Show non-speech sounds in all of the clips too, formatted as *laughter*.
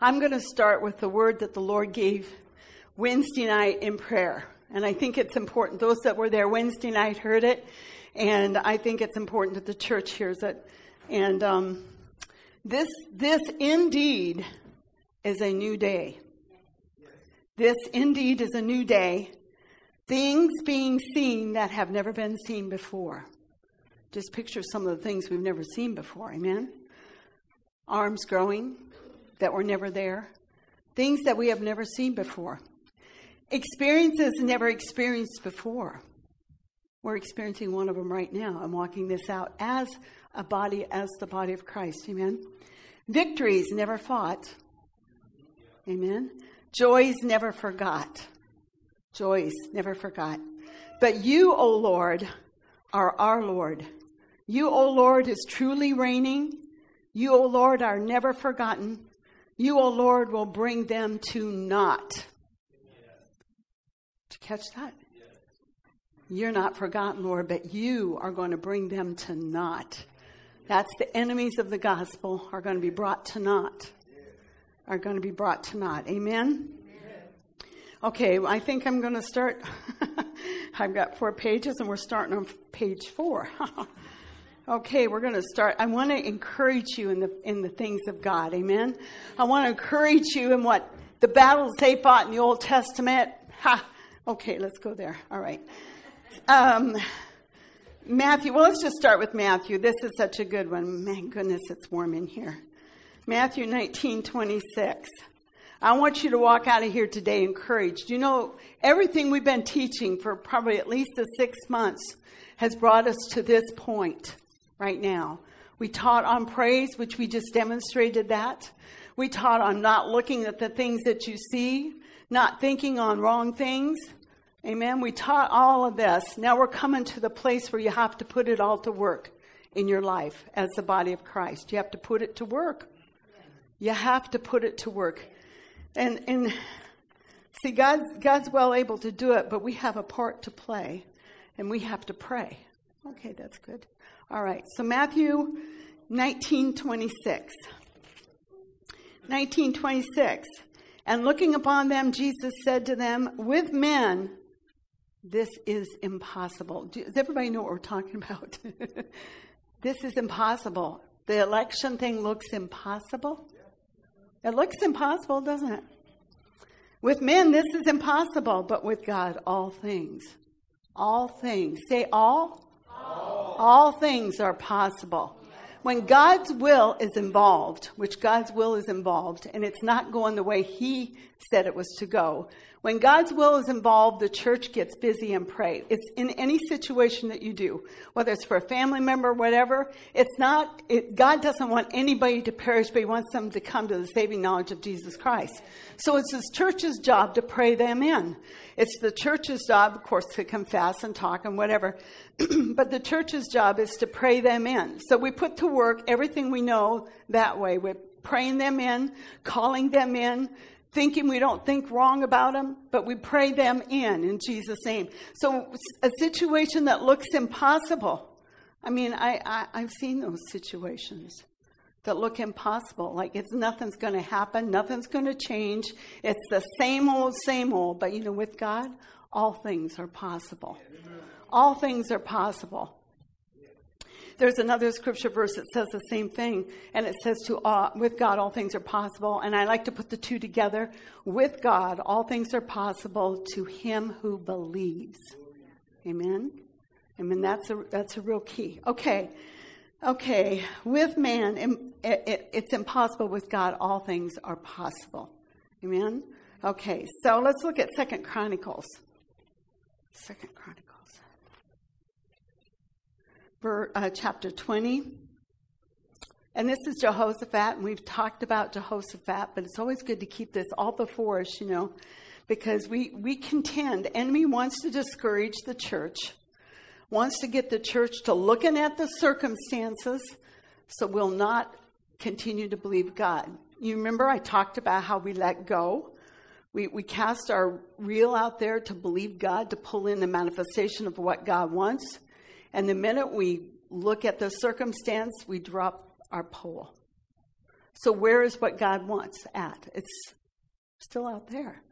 I'm going to start with the word that the Lord gave Wednesday night in prayer. And I think it's important. Those that were there Wednesday night heard it. And I think it's important that the church hears it. And um, this, this indeed is a new day. This indeed is a new day. Things being seen that have never been seen before. Just picture some of the things we've never seen before. Amen? Arms growing that were never there. Things that we have never seen before. Experiences never experienced before. We're experiencing one of them right now. I'm walking this out as a body, as the body of Christ. Amen. Victories never fought. Amen. Joys never forgot. Joys never forgot. But you, O Lord, are our Lord. You, O Lord, is truly reigning. You, O Lord, are never forgotten. You, O Lord, will bring them to naught. Did you catch that? You're not forgotten, Lord, but you are going to bring them to naught. That's the enemies of the gospel are going to be brought to naught. Are going to be brought to naught. Amen? Okay, I think I'm going to start. *laughs* I've got four pages and we're starting on page four. *laughs* okay, we're going to start. I want to encourage you in the, in the things of God. Amen? I want to encourage you in what the battles they fought in the Old Testament. Ha! Okay, let's go there. All right. Um, Matthew, well, let's just start with Matthew. This is such a good one. Man, goodness, it's warm in here. Matthew 19, 26. I want you to walk out of here today encouraged. You know, everything we've been teaching for probably at least the six months has brought us to this point right now. We taught on praise, which we just demonstrated that. We taught on not looking at the things that you see, not thinking on wrong things. Amen. We taught all of this. Now we're coming to the place where you have to put it all to work in your life as the body of Christ. You have to put it to work. You have to put it to work. And, and see, God's, God's well able to do it, but we have a part to play and we have to pray. Okay, that's good. All right. So Matthew 1926. 1926. And looking upon them, Jesus said to them, With men this is impossible. Does everybody know what we're talking *laughs* about? this is impossible. The election thing looks impossible. It looks impossible, doesn't it? With men, this is impossible, but with God, all things. All things. Say all. All, things are possible. When God's will is involved, which God's will is involved, and it's not going the way He said it was to go, when God's will is involved, the church gets busy and pray. It's in any situation that you do, whether it's for a family member, whatever. It's not, it, God doesn't want anybody to perish, but He wants them to come to the saving knowledge of Jesus Christ. So it's His church's job to pray them in. It's the church's job, of course, to confess and talk and whatever. *clears throat* but the church's job is to pray them in. So we put to work everything we know that way. We're praying them in, calling them in, thinking we don't think wrong about them, but we pray them in in Jesus' name. So a situation that looks impossible. I mean, I, I, I've seen those situations that look impossible. Like it's nothing's going to happen, nothing's going to change. It's the same old, same old. But you know, with God, all things are possible. All things are possible. There's another scripture verse that says the same thing, and it says, "To uh, with God all things are possible." And I like to put the two together. With God, all things are possible to him who believes. Amen. I mean that's a that's a real key. Okay, okay. With man, it, it, it's impossible. With God, all things are possible. Amen. Okay, so let's look at Second Chronicles. Second Chronicles Uh, chapter 20. And this is Jehoshaphat, and we've talked about Jehoshaphat, but it's always good to keep this all before us, you know, because we, we contend. The enemy wants to discourage the church, wants to get the church to looking at the circumstances, so we'll not continue to believe God. You remember I talked about how we let go. We, we cast our reel out there to believe God, to pull in the manifestation of what God wants. And the minute we look at the circumstance, we drop our pole. So where is what God wants at? It's still out there.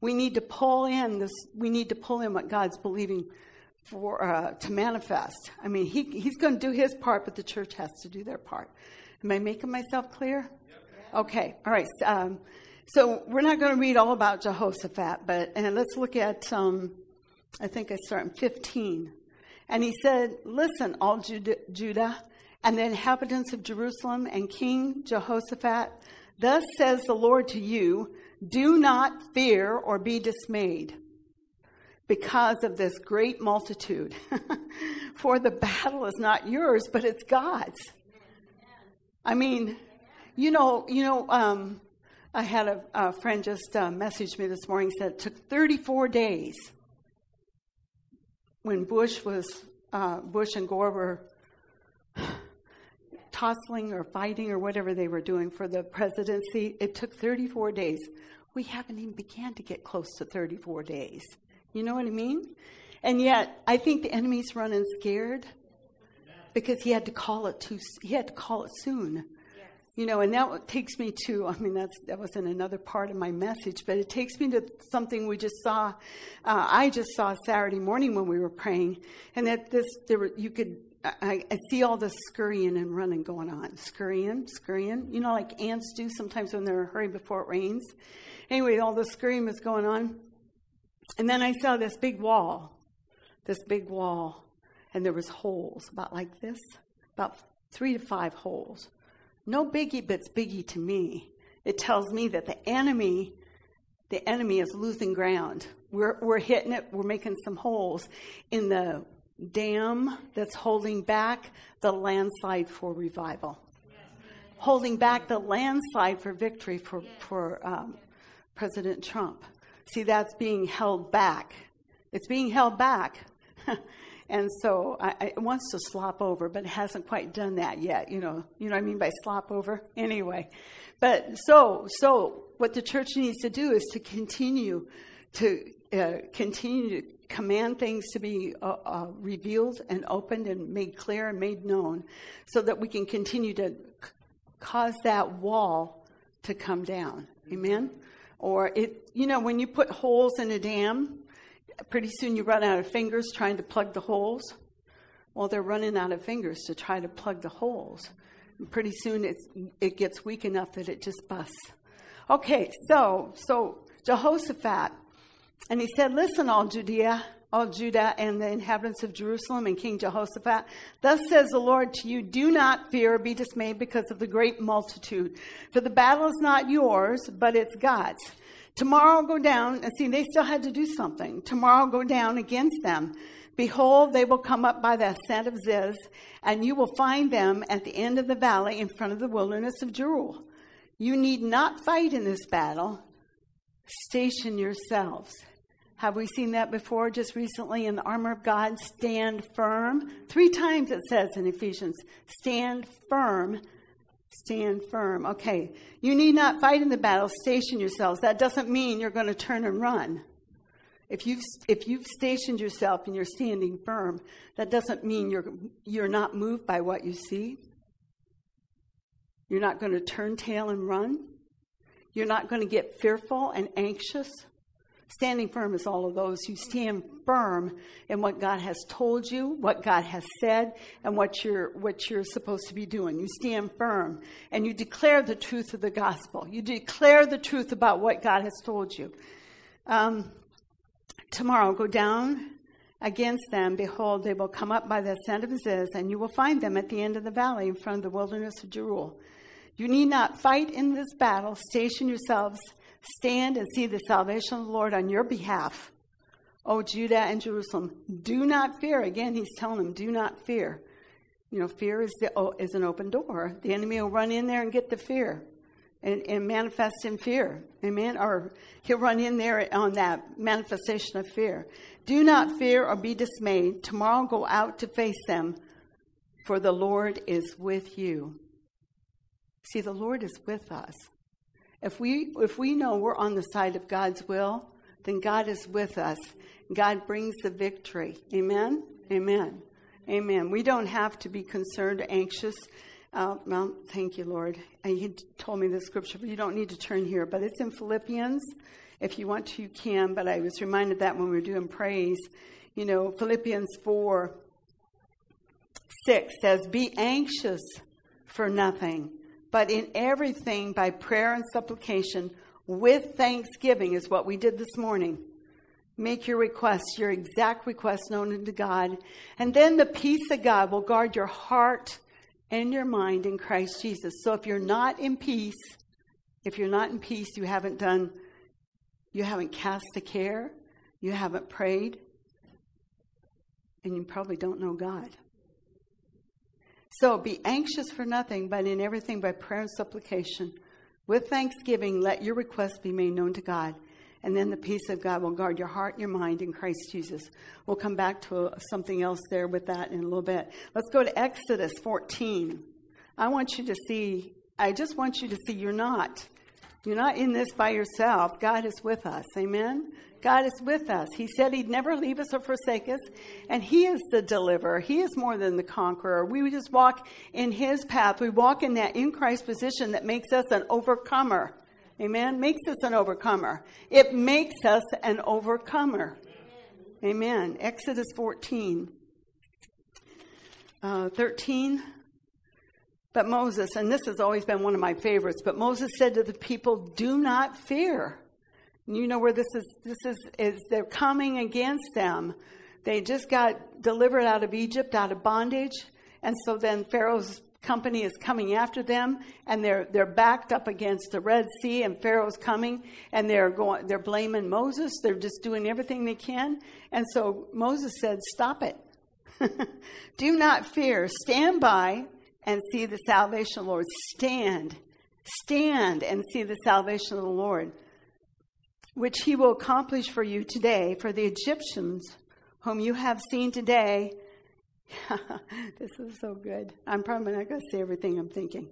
We need to pull in this. We need to pull in what God's believing for uh, to manifest. I mean, he, He's going to do His part, but the church has to do their part. Am I making myself clear? Okay. All right. Um, so we're not going to read all about Jehoshaphat, but and let's look at. Um, I think I start in 15. And he said, Listen, all Judah and the inhabitants of Jerusalem and King Jehoshaphat, thus says the Lord to you, do not fear or be dismayed because of this great multitude. *laughs* For the battle is not yours, but it's God's. I mean, you know, you know, um, I had a, a friend just uh, message me this morning said it took 34 days when Bush was uh, Bush and Gore were tossing or fighting or whatever they were doing for the presidency. It took 34 days. We haven't even began to get close to 34 days. You know what I mean? And yet, I think the enemy's running scared because he had to call it too. He had to call it soon. You know, and that takes me to, I mean, that's, that was in another part of my message, but it takes me to something we just saw, uh, I just saw Saturday morning when we were praying, and that this, there were, you could, I, I see all this scurrying and running going on. Scurrying, scurrying, you know, like ants do sometimes when they're in a hurry before it rains. Anyway, all the scurrying was going on. And then I saw this big wall, this big wall, and there was holes about like this, about three to five holes no biggie, but it's biggie to me. It tells me that the enemy, the enemy is losing ground. We're, we're hitting it, we're making some holes in the dam that's holding back the landslide for revival. Holding back the landslide for victory for, for um, President Trump. See, that's being held back. It's being held back. *laughs* And so I, I, it wants to slop over, but it hasn't quite done that yet. You know, you know what I mean by slop over? Anyway. But so, so what the church needs to do is to continue to uh, continue to command things to be uh, uh, revealed and opened and made clear and made known so that we can continue to c- cause that wall to come down. Amen? Or it, you know, when you put holes in a dam, pretty soon you run out of fingers trying to plug the holes. Well, they're running out of fingers to try to plug the holes. And pretty soon it's, it gets weak enough that it just busts. Okay, so so Jehoshaphat, and he said, "Listen, all Judea, all Judah, and the inhabitants of Jerusalem, and King Jehoshaphat. Thus says the Lord to you: Do not fear or be dismayed because of the great multitude, for the battle is not yours, but it's God's." Tomorrow go down, and see, they still had to do something. Tomorrow go down against them. Behold, they will come up by the ascent of Ziz, and you will find them at the end of the valley in front of the wilderness of Jeruel. You need not fight in this battle. Station yourselves. Have we seen that before just recently in the armor of God? Stand firm. Three times it says in Ephesians, stand firm Stand firm. Okay. You need not fight in the battle. Station yourselves. That doesn't mean you're going to turn and run. If you've, if you've stationed yourself and you're standing firm, that doesn't mean you're, you're not moved by what you see. You're not going to turn tail and run. You're not going to get fearful and anxious. Standing firm is all of those. You stand firm in what God has told you, what God has said, and what you're, what you're supposed to be doing. You stand firm and you declare the truth of the gospel. You declare the truth about what God has told you. Um, tomorrow, go down against them. Behold, they will come up by the ascent of Ziz, and you will find them at the end of the valley in front of the wilderness of Jeruel. You need not fight in this battle. Station yourselves Stand and see the salvation of the Lord on your behalf. O Judah and Jerusalem, do not fear. Again, he's telling them, do not fear. You know, fear is, the, is an open door. The enemy will run in there and get the fear and, and manifest in fear. Amen? Or he'll run in there on that manifestation of fear. Do not fear or be dismayed. Tomorrow go out to face them, for the Lord is with you. See, the Lord is with us. If we, if we know we're on the side of God's will, then God is with us. God brings the victory. Amen? Amen. Amen. We don't have to be concerned anxious Uh, well, thank you, Lord. And you told me the scripture, but you don't need to turn here. But it's in Philippians. If you want to, you can. But I was reminded that when we were doing praise, you know, Philippians 4 6 says, Be anxious for nothing, but in everything by prayer and supplication with thanksgiving, is what we did this morning. Make your requests, your exact requests known unto God. And then the peace of God will guard your heart and your mind in Christ Jesus. So if you're not in peace, if you're not in peace, you haven't done, you haven't cast a care, you haven't prayed, and you probably don't know God. So be anxious for nothing, but in everything by prayer and supplication. With thanksgiving, let your requests be made known to God. And then the peace of God will guard your heart and your mind in Christ Jesus. We'll come back to uh, something else there with that in a little bit. Let's go to Exodus 14. I want you to see, I just want you to see you're not. You're not in this by yourself. God is with us. Amen? God is with us. He said He'd never leave us or forsake us, and He is the deliverer. He is more than the conqueror. We just walk in His path. We walk in that in Christ position that makes us an overcomer. Amen. Makes us an overcomer. It makes us an overcomer. Amen. Exodus 14, uh, 13. But Moses, and this has always been one of my favorites, but Moses said to the people, Do not fear. And you know where this is this is is they're coming against them. They just got delivered out of Egypt, out of bondage. And so then Pharaoh's company is coming after them and they're they're backed up against the Red Sea and Pharaoh's coming and they're going they're blaming Moses. They're just doing everything they can. And so Moses said, "Stop it. *laughs* Do not fear. Stand by and see the salvation of the Lord. Stand. Stand and see the salvation of the Lord, which he will accomplish for you today for the Egyptians whom you have seen today *laughs* this is so good. I'm probably not going to say everything I'm thinking.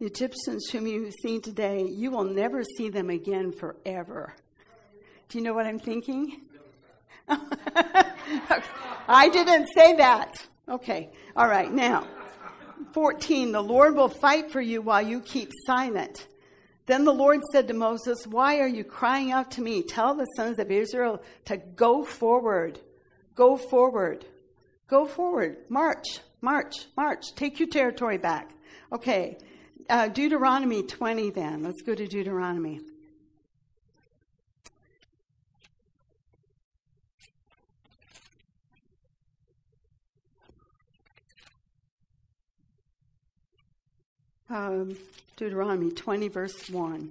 The Egyptians whom you've seen today, you will never see them again forever. Do you know what I'm thinking? *laughs* I didn't say that. Okay. All right. Now, 14. The Lord will fight for you while you keep silent. Then the Lord said to Moses, Why are you crying out to me? Tell the sons of Israel to go forward. Go forward. Go forward. March, march, march. Take your territory back. Okay. Uh, Deuteronomy 20 then. Let's go to Deuteronomy. Um, Deuteronomy 20, verse 1.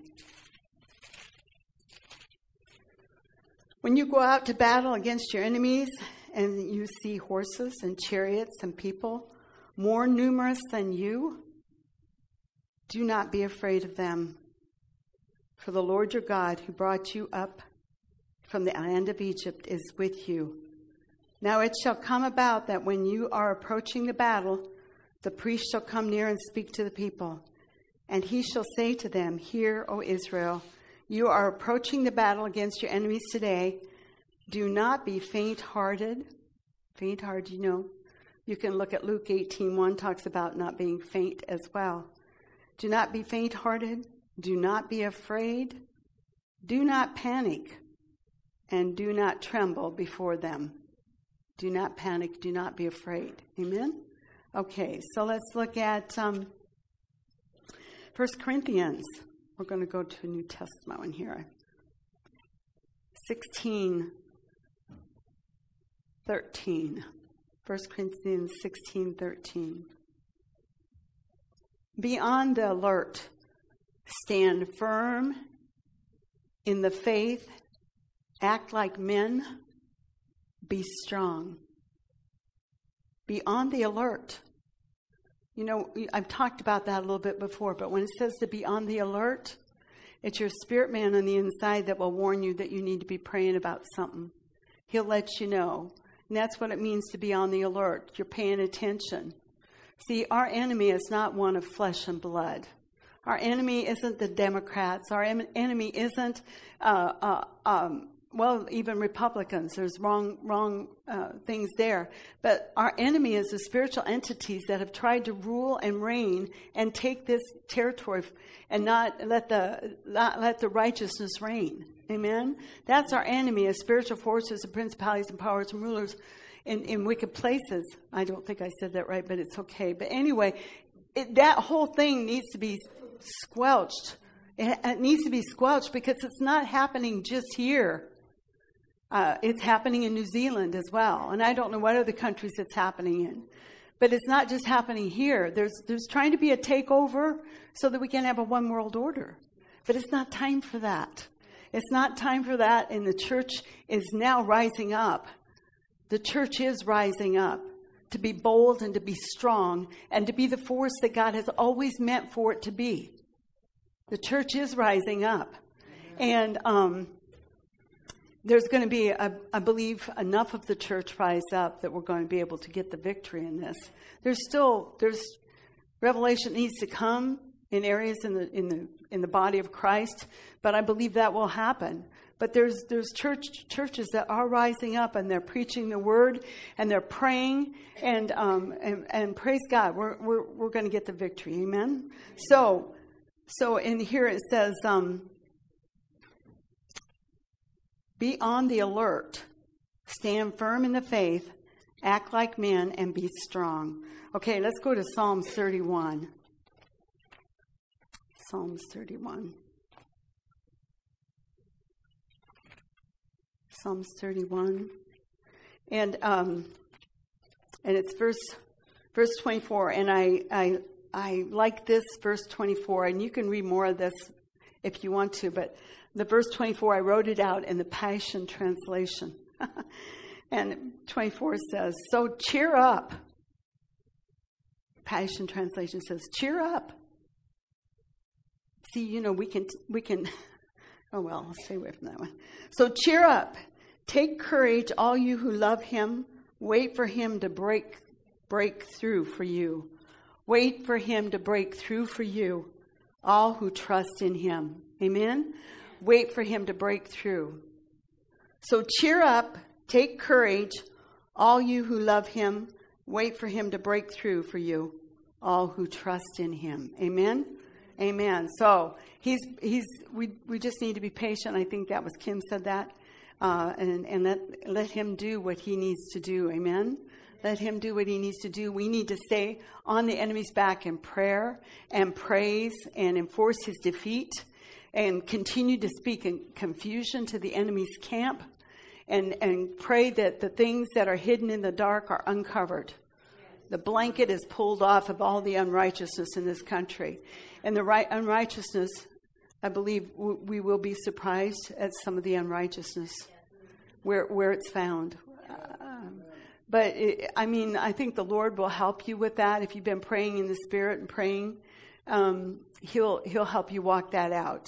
When you go out to battle against your enemies and you see horses and chariots and people more numerous than you, do not be afraid of them. For the Lord your God, who brought you up from the land of Egypt, is with you. Now it shall come about that when you are approaching the battle, the priest shall come near and speak to the people. And he shall say to them, Hear, O Israel, you are approaching the battle against your enemies today. Do not be faint hearted. Faint hearted, you know. You can look at Luke 18 1 talks about not being faint as well. Do not be faint hearted. Do not be afraid. Do not panic. And do not tremble before them. Do not panic. Do not be afraid. Amen? Okay, so let's look at um, 1 Corinthians. We're going to go to a New Testament one here. 16 13. 1 Corinthians 16 13. Be on the alert. Stand firm in the faith. Act like men. Be strong. Be on the alert. You know, I've talked about that a little bit before, but when it says to be on the alert, it's your spirit man on the inside that will warn you that you need to be praying about something. He'll let you know. And that's what it means to be on the alert. You're paying attention. See, our enemy is not one of flesh and blood. Our enemy isn't the Democrats. Our enemy isn't uh, uh, um, well, even Republicans, there's wrong, wrong uh, things there. But our enemy is the spiritual entities that have tried to rule and reign and take this territory and not let the, not let the righteousness reign. Amen? That's our enemy, as spiritual forces and principalities and powers and rulers in, in wicked places. I don't think I said that right, but it's okay. But anyway, it, that whole thing needs to be squelched. It, it needs to be squelched because it's not happening just here. Uh, it's happening in New Zealand as well. And I don't know what other countries it's happening in. But it's not just happening here. There's, there's trying to be a takeover so that we can have a one world order. But it's not time for that. It's not time for that, and the church is now rising up. The church is rising up to be bold and to be strong and to be the force that God has always meant for it to be. The church is rising up. And um, there's going to be, I, I, believe, enough of the church rise up that we're going to be able to get the victory in this. There's still, there's revelation needs to come in areas in the, in the, in the body of Christ, but I believe that will happen. But there's, there's church, churches that are rising up and they're preaching the word and they're praying and, um, and, and praise God, we're, we're, we're going to get the victory. Amen. So, so in here it says, um, be on the alert, stand firm in the faith, act like men, and be strong. Okay, let's go to Psalms 31. Psalms 31. Psalms 31. And um, and it's verse verse 24 and I, I I like this verse 24 and you can read more of this if you want to but the verse 24 I wrote it out in the Passion translation. *laughs* and 24 says, "So cheer up." Passion translation says, "Cheer up." See, you know, we can we can *laughs* Oh well, I'll stay away from that one. So cheer up. Take courage, all you who love him. Wait for him to break break through for you. Wait for him to break through for you, all who trust in him. Amen. Wait for him to break through. So cheer up, take courage, all you who love him. Wait for him to break through for you, all who trust in him. Amen. Amen. So he's he's we we just need to be patient. I think that was Kim said that uh, and, and let, let him do what he needs to do. Amen? Let him do what he needs to do. We need to stay on the enemy's back in prayer and praise and enforce his defeat and continue to speak in confusion to the enemy's camp and, and pray that the things that are hidden in the dark are uncovered. The blanket is pulled off of all the unrighteousness in this country. And the right unrighteousness, I believe we will be surprised at some of the unrighteousness where, where it's found. Um, but it, I mean, I think the Lord will help you with that. If you've been praying in the Spirit and praying, um, He'll He'll help you walk that out.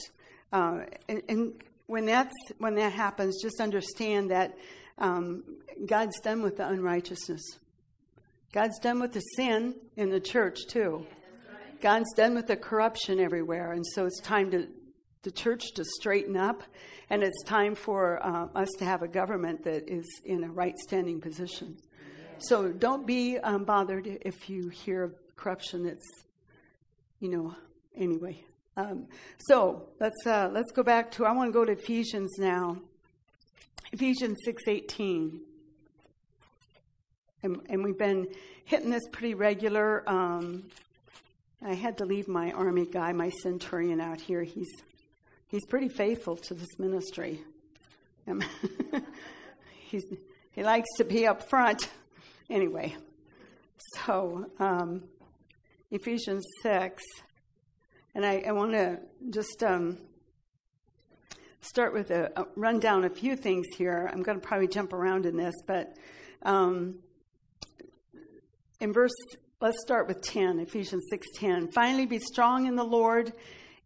Uh, and, and, when that's when that happens, just understand that um, God's done with the unrighteousness. God's done with the sin in the church too. God's done with the corruption everywhere, and so it's time to the church to straighten up and it's time for uh, us to have a government that is in a right standing position. So don't be um, bothered if you hear corruption that's, you know, anyway. Um, so let's uh, let's go back to I want to go to Ephesians now. Ephesians six eighteen, and, and we've been hitting this pretty regular. Um, I had to leave my army guy, my centurion, out here. He's he's pretty faithful to this ministry. *laughs* he's, he likes to be up front. Anyway, so um, Ephesians 6, and I, I want to just um, start with a, a, run down a few things here. I'm going to probably jump around in this, but um, in verse, let's start with 10, Ephesians 6.10. Finally, be strong in the Lord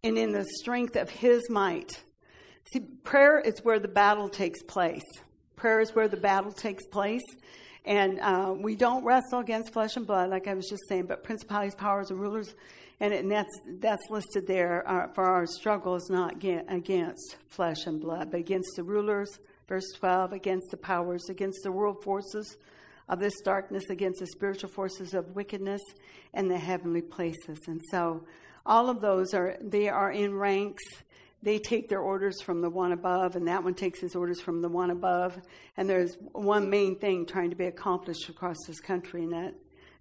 and in the strength of his might. See, prayer is where the battle takes place. Prayer is where the battle takes place. And uh, we don't wrestle against flesh and blood, like I was just saying, but principalities, powers, and rulers. And, and that's, that's listed there uh, for our struggle is not against flesh and blood, but against the rulers, Verse 12 against the powers, against the world forces of this darkness, against the spiritual forces of wickedness in the heavenly places. And so all of those are, they are in ranks. They take their orders from the one above, and that one takes his orders from the one above. And there's one main thing trying to be accomplished across this country, and that,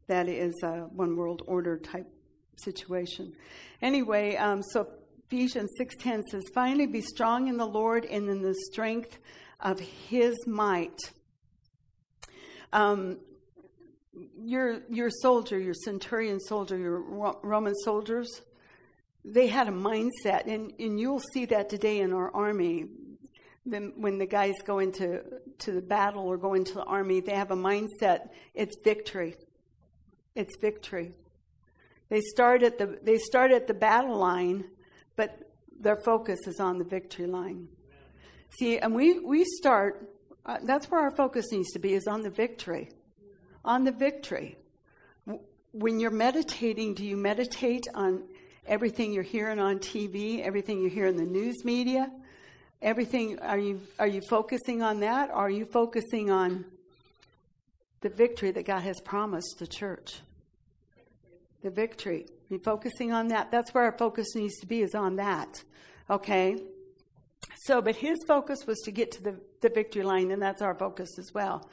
that is a one world order type situation. Anyway, um, so Ephesians 6:10 says, "Finally be strong in the Lord and in the strength of his might. Um, your, your soldier, your centurion soldier, your Roman soldiers, they had a mindset, and, and you'll see that today in our army. when the guys go into to the battle or go into the army, they have a mindset. It's victory. It's victory. They start at the they start at the battle line, but their focus is on the victory line. See, and we, we start, uh, that's where our focus needs to be, is on the victory. On the victory. When you're meditating, do you meditate on everything you're hearing on TV, everything you hear in the news media? Everything, are you, are you focusing on that? Or are you focusing on the victory that God has promised the church? The victory. You focusing on that? That's where our focus needs to be, is on that. Okay? So, but his focus was to get to the, the victory line, and that's our focus as well.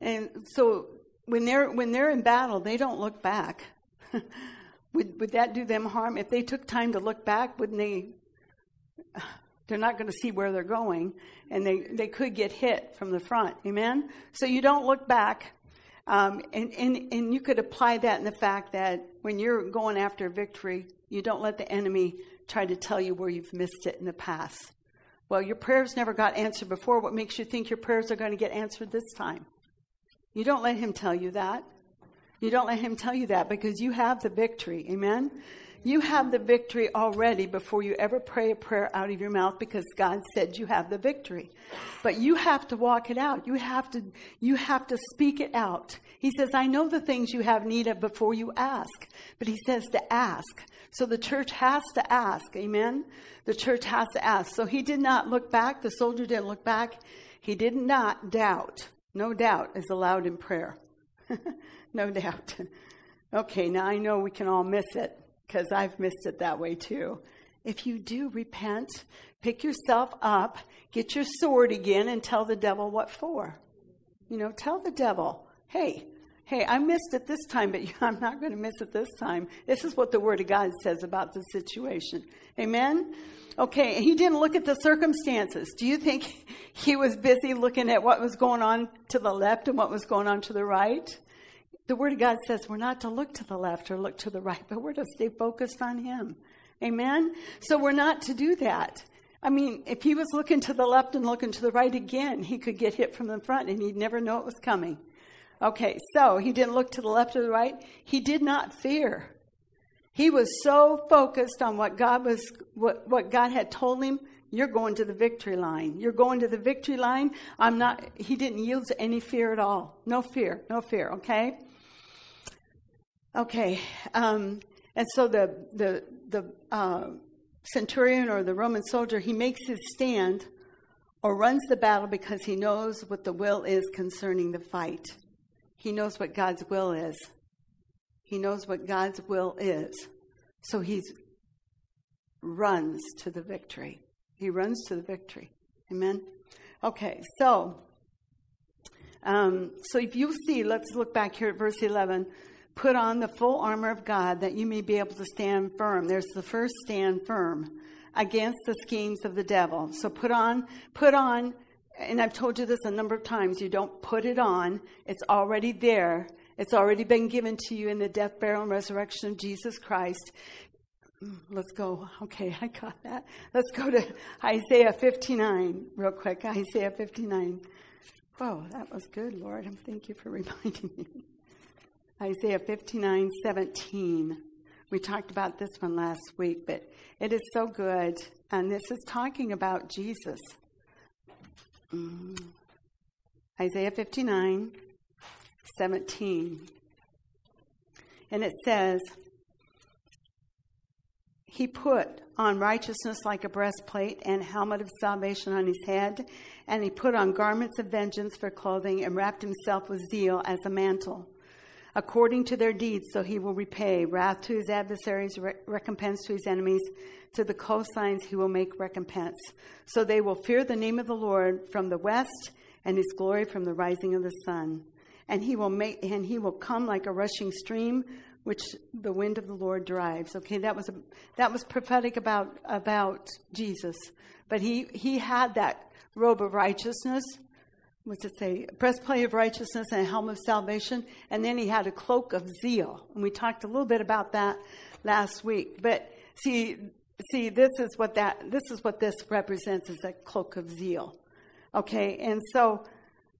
And so when they're when they're in battle, they don't look back. *laughs* would would that do them harm? If they took time to look back, wouldn't they *sighs* they're not going to see where they're going and they, they could get hit from the front. Amen? So you don't look back. Um, and, and, and you could apply that in the fact that when you're going after victory, you don't let the enemy try to tell you where you've missed it in the past. Well, your prayers never got answered before. What makes you think your prayers are going to get answered this time? You don't let him tell you that. You don't let him tell you that because you have the victory. Amen? You have the victory already before you ever pray a prayer out of your mouth because God said you have the victory. But you have to walk it out. You have to, you have to speak it out. He says, I know the things you have need of before you ask. But he says to ask. So the church has to ask. Amen? The church has to ask. So he did not look back. The soldier didn't look back. He did not doubt. No doubt is allowed in prayer. *laughs* no doubt. *laughs* Okay, now I know we can all miss it because I've missed it that way too. If you do repent, pick yourself up, get your sword again, and tell the devil what for. You know, tell the devil, hey, hey, I missed it this time, but *laughs* I'm not going to miss it this time. This is what the Word of God says about the situation. Amen? Okay, he didn't look at the circumstances. Do you think *laughs* he was busy looking at what was going on to the left and what was going on to the right? The Word of God says we're not to look to the left or look to the right, but we're to stay focused on Him. Amen? So we're not to do that. I mean, if he was looking to the left and looking to the right again, he could get hit from the front and he'd never know it was coming. Okay, so he didn't look to the left or the right. He did not fear. He was so focused on what God was what, what God had told him, you're going to the victory line. You're going to the victory line. I'm not he didn't yield to any fear at all. No fear, no fear, okay? Okay, um, and so the the the uh, centurion or the Roman soldier he makes his stand or runs the battle because he knows what the will is concerning the fight. He knows what God's will is. He knows what God's will is. So he runs to the victory. He runs to the victory. Amen. Okay, so um, so if you see, let's look back here at verse 11 put on the full armor of God that you may be able to stand firm. There's the first stand firm against the schemes of the devil. So put on, put on, and I've told you this a number of times, you don't put it on. It's already there. It's already been given to you in the death, burial, and resurrection of Jesus Christ. Let's go. Okay, *laughs* I got that. Let's go to Isaiah 59 real quick. Isaiah 59. Whoa, that was good, Lord. Thank you for *laughs* reminding me. Isaiah 59 17. We talked about this one last week, but it is so good. And this is talking about Jesus. Mm. Isaiah 59 17. And it says, He put on righteousness like a breastplate and helmet of salvation on his head. And he put on garments of vengeance for clothing and wrapped himself with zeal as a mantle. According to their deeds, so he will repay wrath to his adversaries, recompense to his enemies. To the coastlands he will make recompense. So they will fear the name of the Lord from the west and his glory from the rising of the sun. And he will make and he will come like a rushing stream which the wind of the Lord drives. Okay, that was a, that was prophetic about about Jesus, but he he had that robe of righteousness. What's it say? Breastplate of righteousness and a helmet of salvation, and then he had a cloak of zeal, and we talked a little bit about that last week. But see, see, this is what that this is what this represents is a cloak of zeal. Okay, and so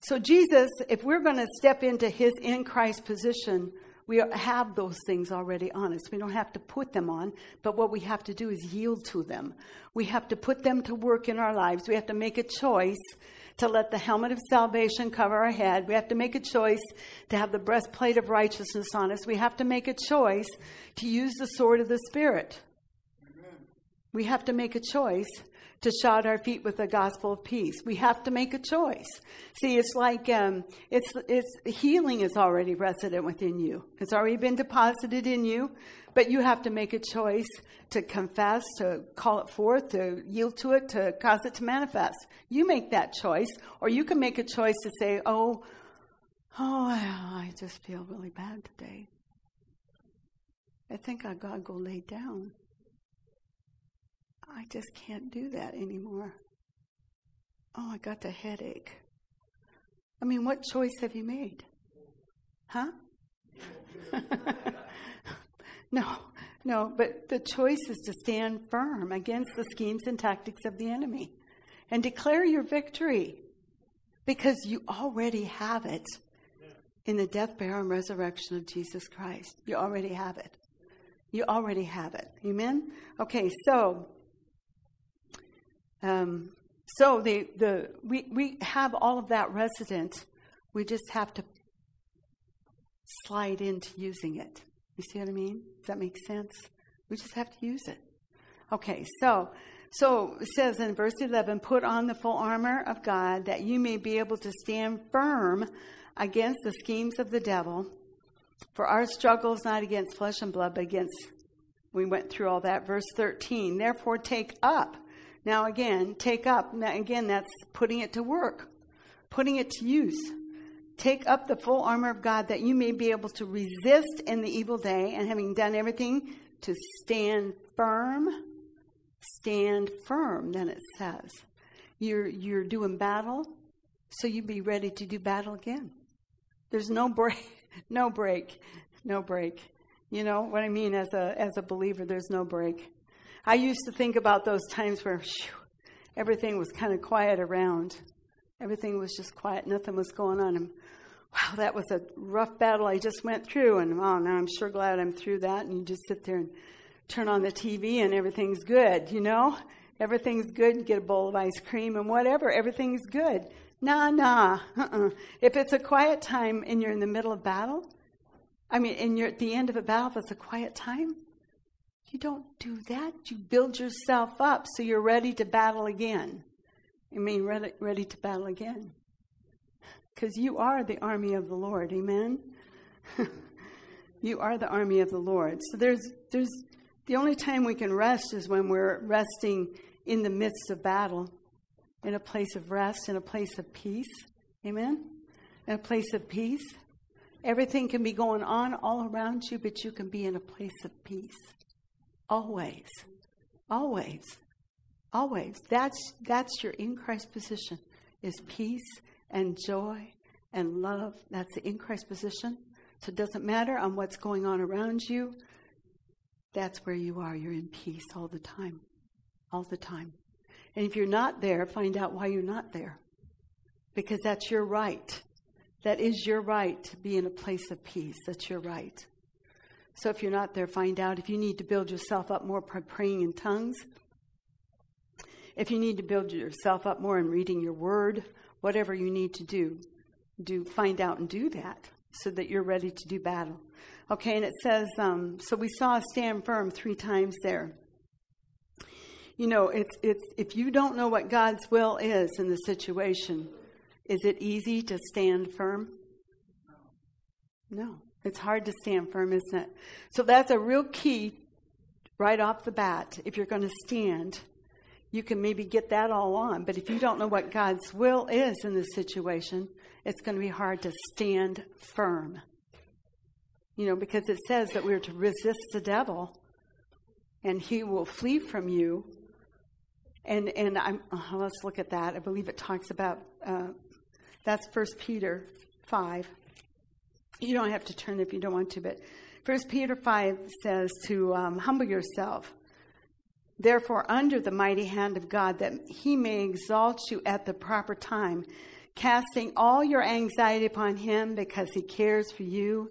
so Jesus, if we're going to step into his in Christ position, we have those things already on us. We don't have to put them on, but what we have to do is yield to them. We have to put them to work in our lives. We have to make a choice to let the helmet of salvation cover our head. We have to make a choice to have the breastplate of righteousness on us. We have to make a choice to use the sword of the Spirit. Amen. We have to make a choice to shod our feet with the gospel of peace. We have to make a choice. See, it's like um, it's it's healing is already resident within you. It's already been deposited in you, but you have to make a choice to confess, to call it forth, to yield to it, to cause it to manifest. You make that choice, or you can make a choice to say, "Oh, oh, I just feel really bad today. I think I gotta go lay down." I just can't do that anymore. Oh, I got the headache. I mean, what choice have you made? Huh? *laughs* no, no, but the choice is to stand firm against the schemes and tactics of the enemy and declare your victory because you already have it in the death, burial, and resurrection of Jesus Christ. You already have it. You already have it. Amen? Okay, so um, so the, the, we, we have all of that resident. We just have to slide into using it. You see what I mean? Does that make sense? We just have to use it. Okay, so so it says in verse 11, put on the full armor of God that you may be able to stand firm against the schemes of the devil. For our struggle is not against flesh and blood, but against, we went through all that. Verse 13, therefore take up now, again, take up. Now, again, that's putting it to work, putting it to use. Take up the full armor of God that you may be able to resist in the evil day, and having done everything, to stand firm. Stand firm, then it says. You're, you're doing battle, so you be ready to do battle again. There's no break, *laughs* no break, no break. You know what I mean? As a, as a believer, there's no break. I used to think about those times where whew, everything was kind of quiet around. Everything was just quiet. Nothing was going on. And wow, that was a rough battle I just went through. And oh, now I'm sure glad I'm through that. And you just sit there and turn on the TV and everything's good, you know? Everything's good. You get a bowl of ice cream and whatever. Everything's good. Nah, nah. Uh-uh. If it's a quiet time and you're in the middle of battle, I mean, and you're at the end of a battle, if it's a quiet time, you don't do that. You build yourself up so you're ready to battle again. I mean, ready, ready to battle again. Because you are the army of the Lord. Amen? *laughs* you are the army of the Lord. So there's, there's, the only time we can rest is when we're resting in the midst of battle, in a place of rest, in a place of peace. Amen? In a place of peace. Everything can be going on all around you, but you can be in a place of peace. Always. Always. Always. That's that's your in Christ position is peace and joy and love. That's the in Christ position. So it doesn't matter on what's going on around you. That's where you are. You're in peace all the time. All the time. And if you're not there, find out why you're not there. Because that's your right. That is your right to be in a place of peace. That's your right. So if you're not there, find out. If you need to build yourself up more by praying in tongues, if you need to build yourself up more in reading your word, whatever you need to do, do find out and do that so that you're ready to do battle. Okay, and it says, um, so we saw stand firm three times there. You know, it's, it's, if you don't know what God's will is in the situation, is it easy to stand firm? No. It's hard to stand firm, isn't it? So that's a real key right off the bat. If you're going to stand, you can maybe get that all on. But if you don't know what God's will is in this situation, it's going to be hard to stand firm. You know, because it says that we're to resist the devil and he will flee from you. And, and I'm, uh, let's look at that. I believe it talks about, uh, that's First Peter 5. You don't have to turn if you don't want to, but First Peter 5 says to um, humble yourself, therefore, under the mighty hand of God, that he may exalt you at the proper time, casting all your anxiety upon him because he cares for you.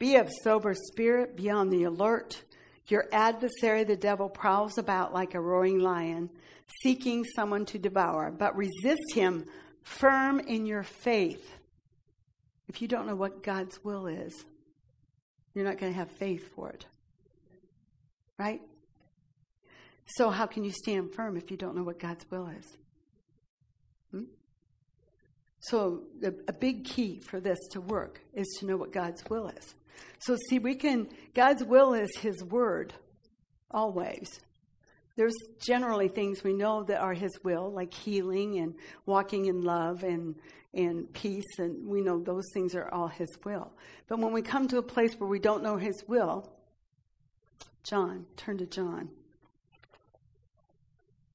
Be of sober spirit, be on the alert. Your adversary, the devil, prowls about like a roaring lion, seeking someone to devour, but resist him firm in your faith if you don't know what God's will is, you're not going to have faith for it. Right? So, how can you stand firm if you don't know what God's will is? Hmm? So, a, a big key for this to work is to know what God's will is. So, see, we can, God's will is His word, always. There's generally things we know that are His will, like healing and walking in love and, and peace, and we know those things are all His will. But when we come to a place where we don't know His will, John, turn to John.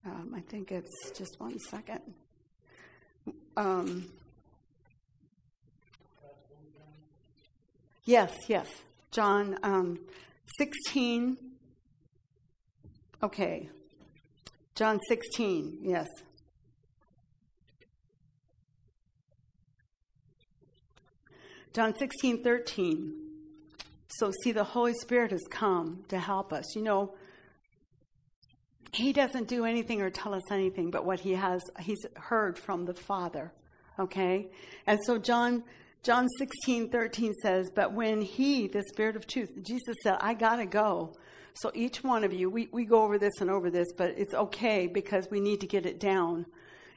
Um, I think it's just one second. Um, yes, yes. John um, 16. Okay. John 16, yes. John 16, 13. So, see, the Holy Spirit has come to help us. You know, He doesn't do anything or tell us anything but what He has, He's heard from the Father. Okay? And so, John. John 16, 13 says, But when he, the Spirit of truth, Jesus said, I got to go. So each one of you, we, we go over this and over this, but it's okay because we need to get it down.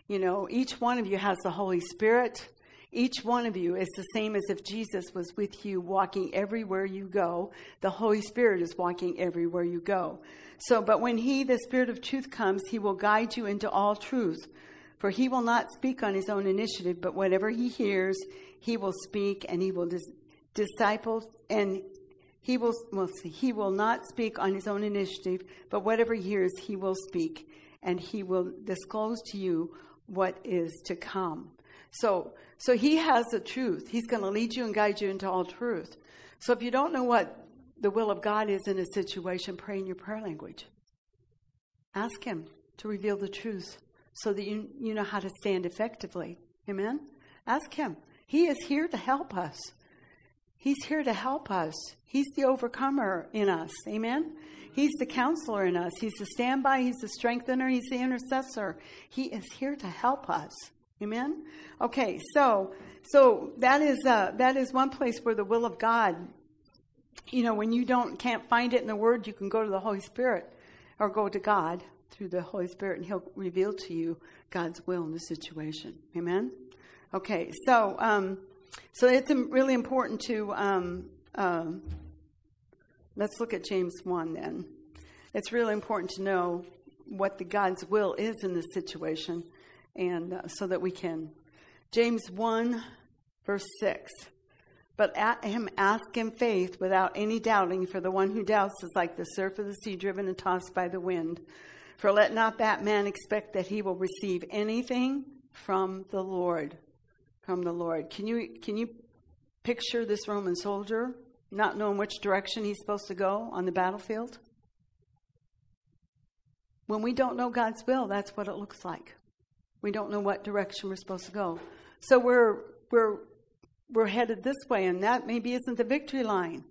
You know, each one of you has the Holy Spirit. Each one of you is the same as if Jesus was with you, walking everywhere you go. The Holy Spirit is walking everywhere you go. So, but when He, the Spirit of truth, comes, He will guide you into all truth. For He will not speak on His own initiative, but whatever He hears, He will speak, and He will dis- disciple, and He will, well, see, He will not speak on His own initiative, but whatever He hears, He will speak, and He will disclose to you what is to come. So, so he has the truth. He's going to lead you and guide you into all truth. So if you don't know what the will of God is in a situation, pray in your prayer language. Ask him to reveal the truth so that you, you know how to stand effectively. Amen? Ask him. He is here to help us. He's here to help us. He's the overcomer in us. Amen? He's the counselor in us. He's the standby. He's the strengthener. He's the intercessor. He is here to help us. Amen. Okay, so so that is uh, that is one place where the will of God. You know, when you don't can't find it in the Word, you can go to the Holy Spirit or go to God through the Holy Spirit, and He'll reveal to you God's will in the situation. Amen. Okay, so um, so it's really important to um, um, let's look at James one then. It's really important to know what the God's will is in this situation and uh, so that we can. James 1, verse 6. But at him ask in faith without any doubting, for the one who doubts is like the surf of the sea driven and tossed by the wind. For let not that man expect that he will receive anything from the Lord. From the Lord. Can you can you picture this Roman soldier not knowing which direction he's supposed to go on the battlefield? When we don't know God's will, that's what it looks like. We don't know what direction we're supposed to go. So we're we're we're headed this way, and that maybe isn't the victory line.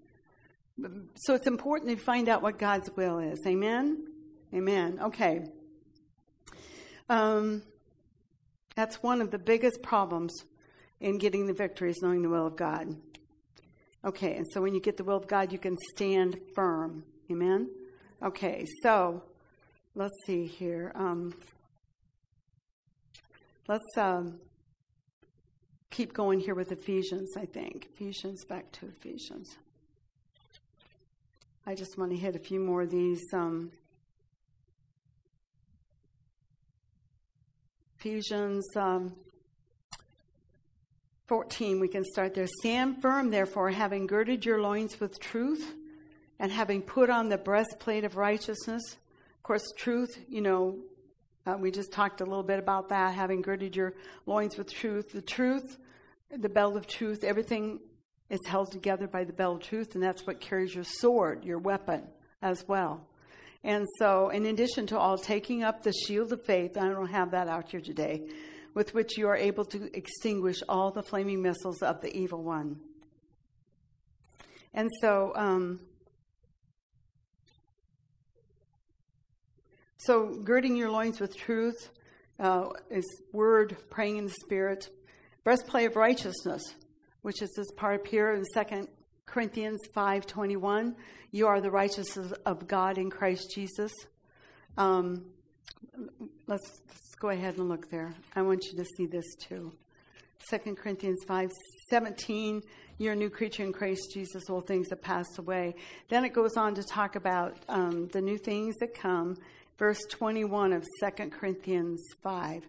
So it's important to find out what God's will is. Amen. Amen. Okay. Um, that's one of the biggest problems in getting the victory is knowing the will of God. Okay, and so when you get the will of God, you can stand firm. Amen. Okay, so let's see here. Um, let's um, keep going here with Ephesians, I think. Ephesians, back to Ephesians. I just want to hit a few more of these. Um, Ephesians um, 14, we can start there. Stand firm, therefore, having girded your loins with truth, and having put on the breastplate of righteousness. Of course, truth, you know, uh, we just talked a little bit about that, having girded your loins with truth. The truth, the belt of truth, everything is held together by the belt of truth, and that's what carries your sword, your weapon, as well. And so, in addition to all, taking up the shield of faith, I don't have that out here today, with which you are able to extinguish all the flaming missiles of the evil one. And so, um, so girding your loins with truth uh, is word, praying in the spirit, breastplate of righteousness which is this part here in Second Corinthians 5:21. You are the righteousness of God in Christ Jesus. Um, let's go ahead and look there. I want you to see this too. Second Corinthians 5:17. You're a new creature in Christ Jesus. All things have passed away. Then it goes on to talk about um, the new things that come. Verse 21 of Second Corinthians 5.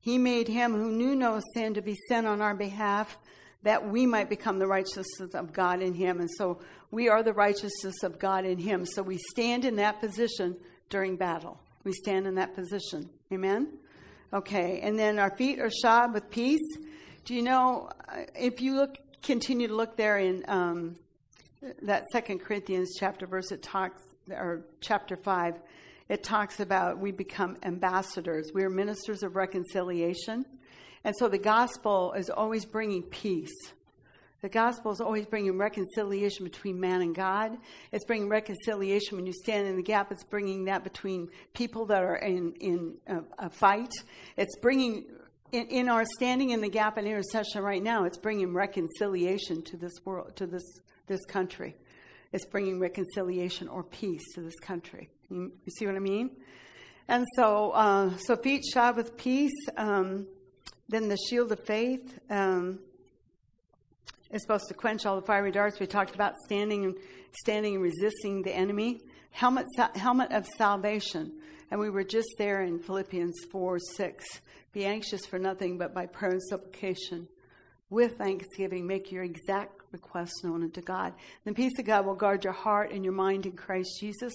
He made him who knew no sin to be sin on our behalf that we might become the righteousness of God in Him. And so we are the righteousness of God in Him. So we stand in that position during battle. We stand in that position. Amen? Okay. And then our feet are shod with peace. Do you know, uh, if you look, continue to look there in um, that Second Corinthians chapter verse, it talks, or chapter 5, it talks about we become ambassadors. We are ministers of reconciliation. And so the gospel is always bringing peace. The gospel is always bringing reconciliation between man and God. It's bringing reconciliation when you stand in the gap. It's bringing that between people that are in, in a, a fight. It's bringing, in, in, our standing in the gap and intercession right now, it's bringing reconciliation to this world, to this, this country. It's bringing reconciliation or peace to this country. You, you see what I mean? And so, uh, so feet shod with peace. Um, then the shield of faith um, is supposed to quench all the fiery darts. We talked about standing, standing and resisting the enemy. Helmet, helmet of salvation. And we were just there in Philippians 4 6. Be anxious for nothing, but by prayer and supplication, with thanksgiving, make your exact requests known unto God. The peace of God will guard your heart and your mind in Christ Jesus.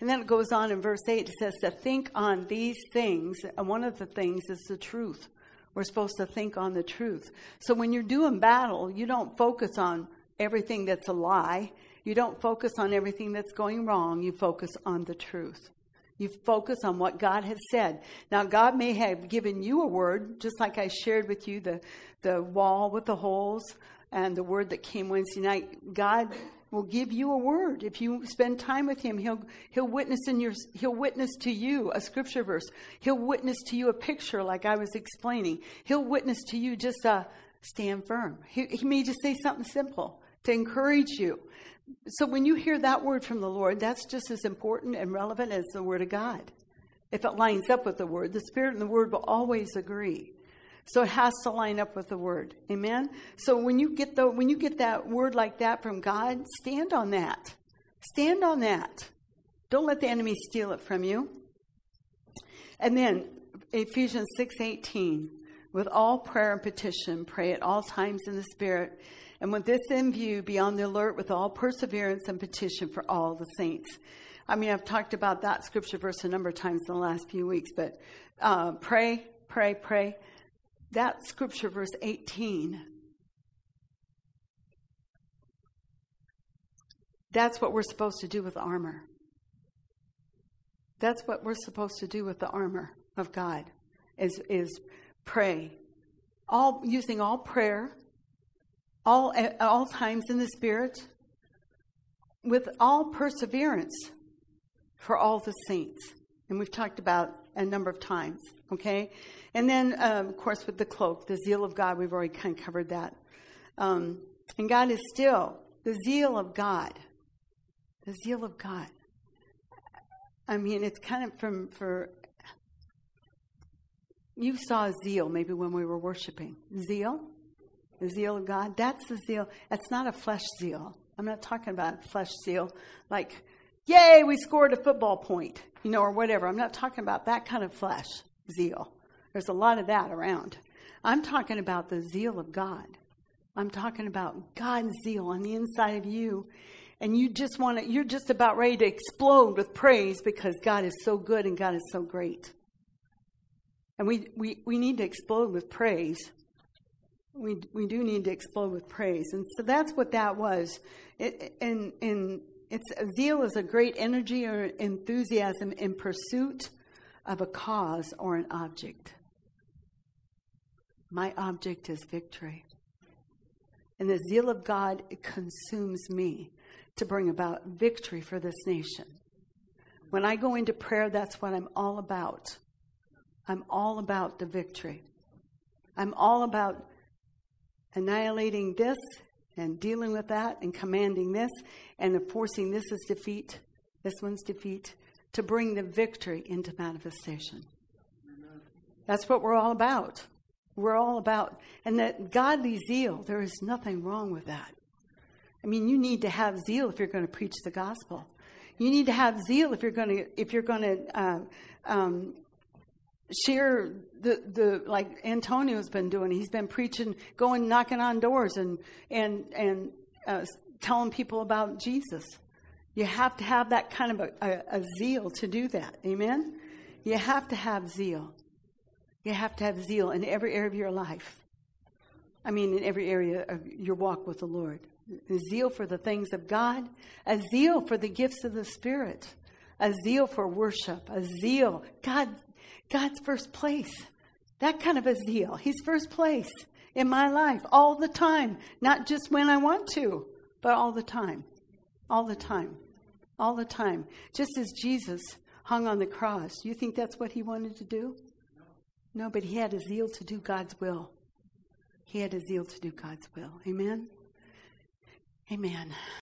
And then it goes on in verse 8, it says to think on these things. And one of the things is the truth. We're supposed to think on the truth. So when you're doing battle, you don't focus on everything that's a lie. You don't focus on everything that's going wrong. You focus on the truth. You focus on what God has said. Now, God may have given you a word, just like I shared with you the, the wall with the holes and the word that came Wednesday night. God will give you a word. If you spend time with him, he'll he'll witness in your he'll witness to you a scripture verse. He'll witness to you a picture like I was explaining. He'll witness to you just a stand firm. He, he may just say something simple to encourage you. So when you hear that word from the Lord, that's just as important and relevant as the word of God. If it lines up with the word, the spirit and the word will always agree. So it has to line up with the word. Amen. So when you get the when you get that word like that from God, stand on that. Stand on that. Don't let the enemy steal it from you. And then Ephesians 6:18, with all prayer and petition, pray at all times in the spirit, and with this in view, be on the alert with all perseverance and petition for all the saints. I mean, I've talked about that scripture verse a number of times in the last few weeks, but uh, pray, pray, pray that scripture, verse 18, that's what we're supposed to do with armor. That's what we're supposed to do with the armor of God is, is pray. All using all prayer, all at all times in the spirit, with all perseverance for all the saints. And we've talked about a number of times, okay? And then, um, of course, with the cloak, the zeal of God, we've already kind of covered that. Um, and God is still the zeal of God. The zeal of God. I mean, it's kind of from for. You saw zeal maybe when we were worshiping. Zeal, the zeal of God. That's the zeal. That's not a flesh zeal. I'm not talking about flesh zeal, like, yay, we scored a football point, you know, or whatever. I'm not talking about that kind of flesh zeal. There's a lot of that around. I'm talking about the zeal of God. I'm talking about God's zeal on the inside of you. And you just want to, you're just about ready to explode with praise because God is so good and God is so great. And we, we, we need to explode with praise. We, we do need to explode with praise. And so that's what that was. It, and, and it's, zeal is a great energy or enthusiasm in pursuit of a cause or an object. My object is victory. And the zeal of God consumes me to bring about victory for this nation. When I go into prayer, that's what I'm all about. I'm all about the victory. I'm all about annihilating this and dealing with that and commanding this and enforcing this is defeat, this one's defeat, to bring the victory into manifestation. That's what we're all about. We're all about, and that godly zeal, there is nothing wrong with that. I mean, you need to have zeal if you're going to preach the gospel. You need to have zeal if you're going to if you're going to uh, um, share the the like Antonio's been doing. He's been preaching, going knocking on doors and and and uh, telling people about Jesus. You have to have that kind of a, a, a zeal to do that. Amen. You have to have zeal. You have to have zeal in every area of your life. I mean, in every area of your walk with the Lord. A zeal for the things of God, a zeal for the gifts of the Spirit, a zeal for worship, a zeal. God God's first place. That kind of a zeal. He's first place in my life all the time, not just when I want to, but all the time. All the time. All the time. Just as Jesus hung on the cross, you think that's what he wanted to do? No, but he had a zeal to do God's will. He had a zeal to do God's will. Amen? Amen.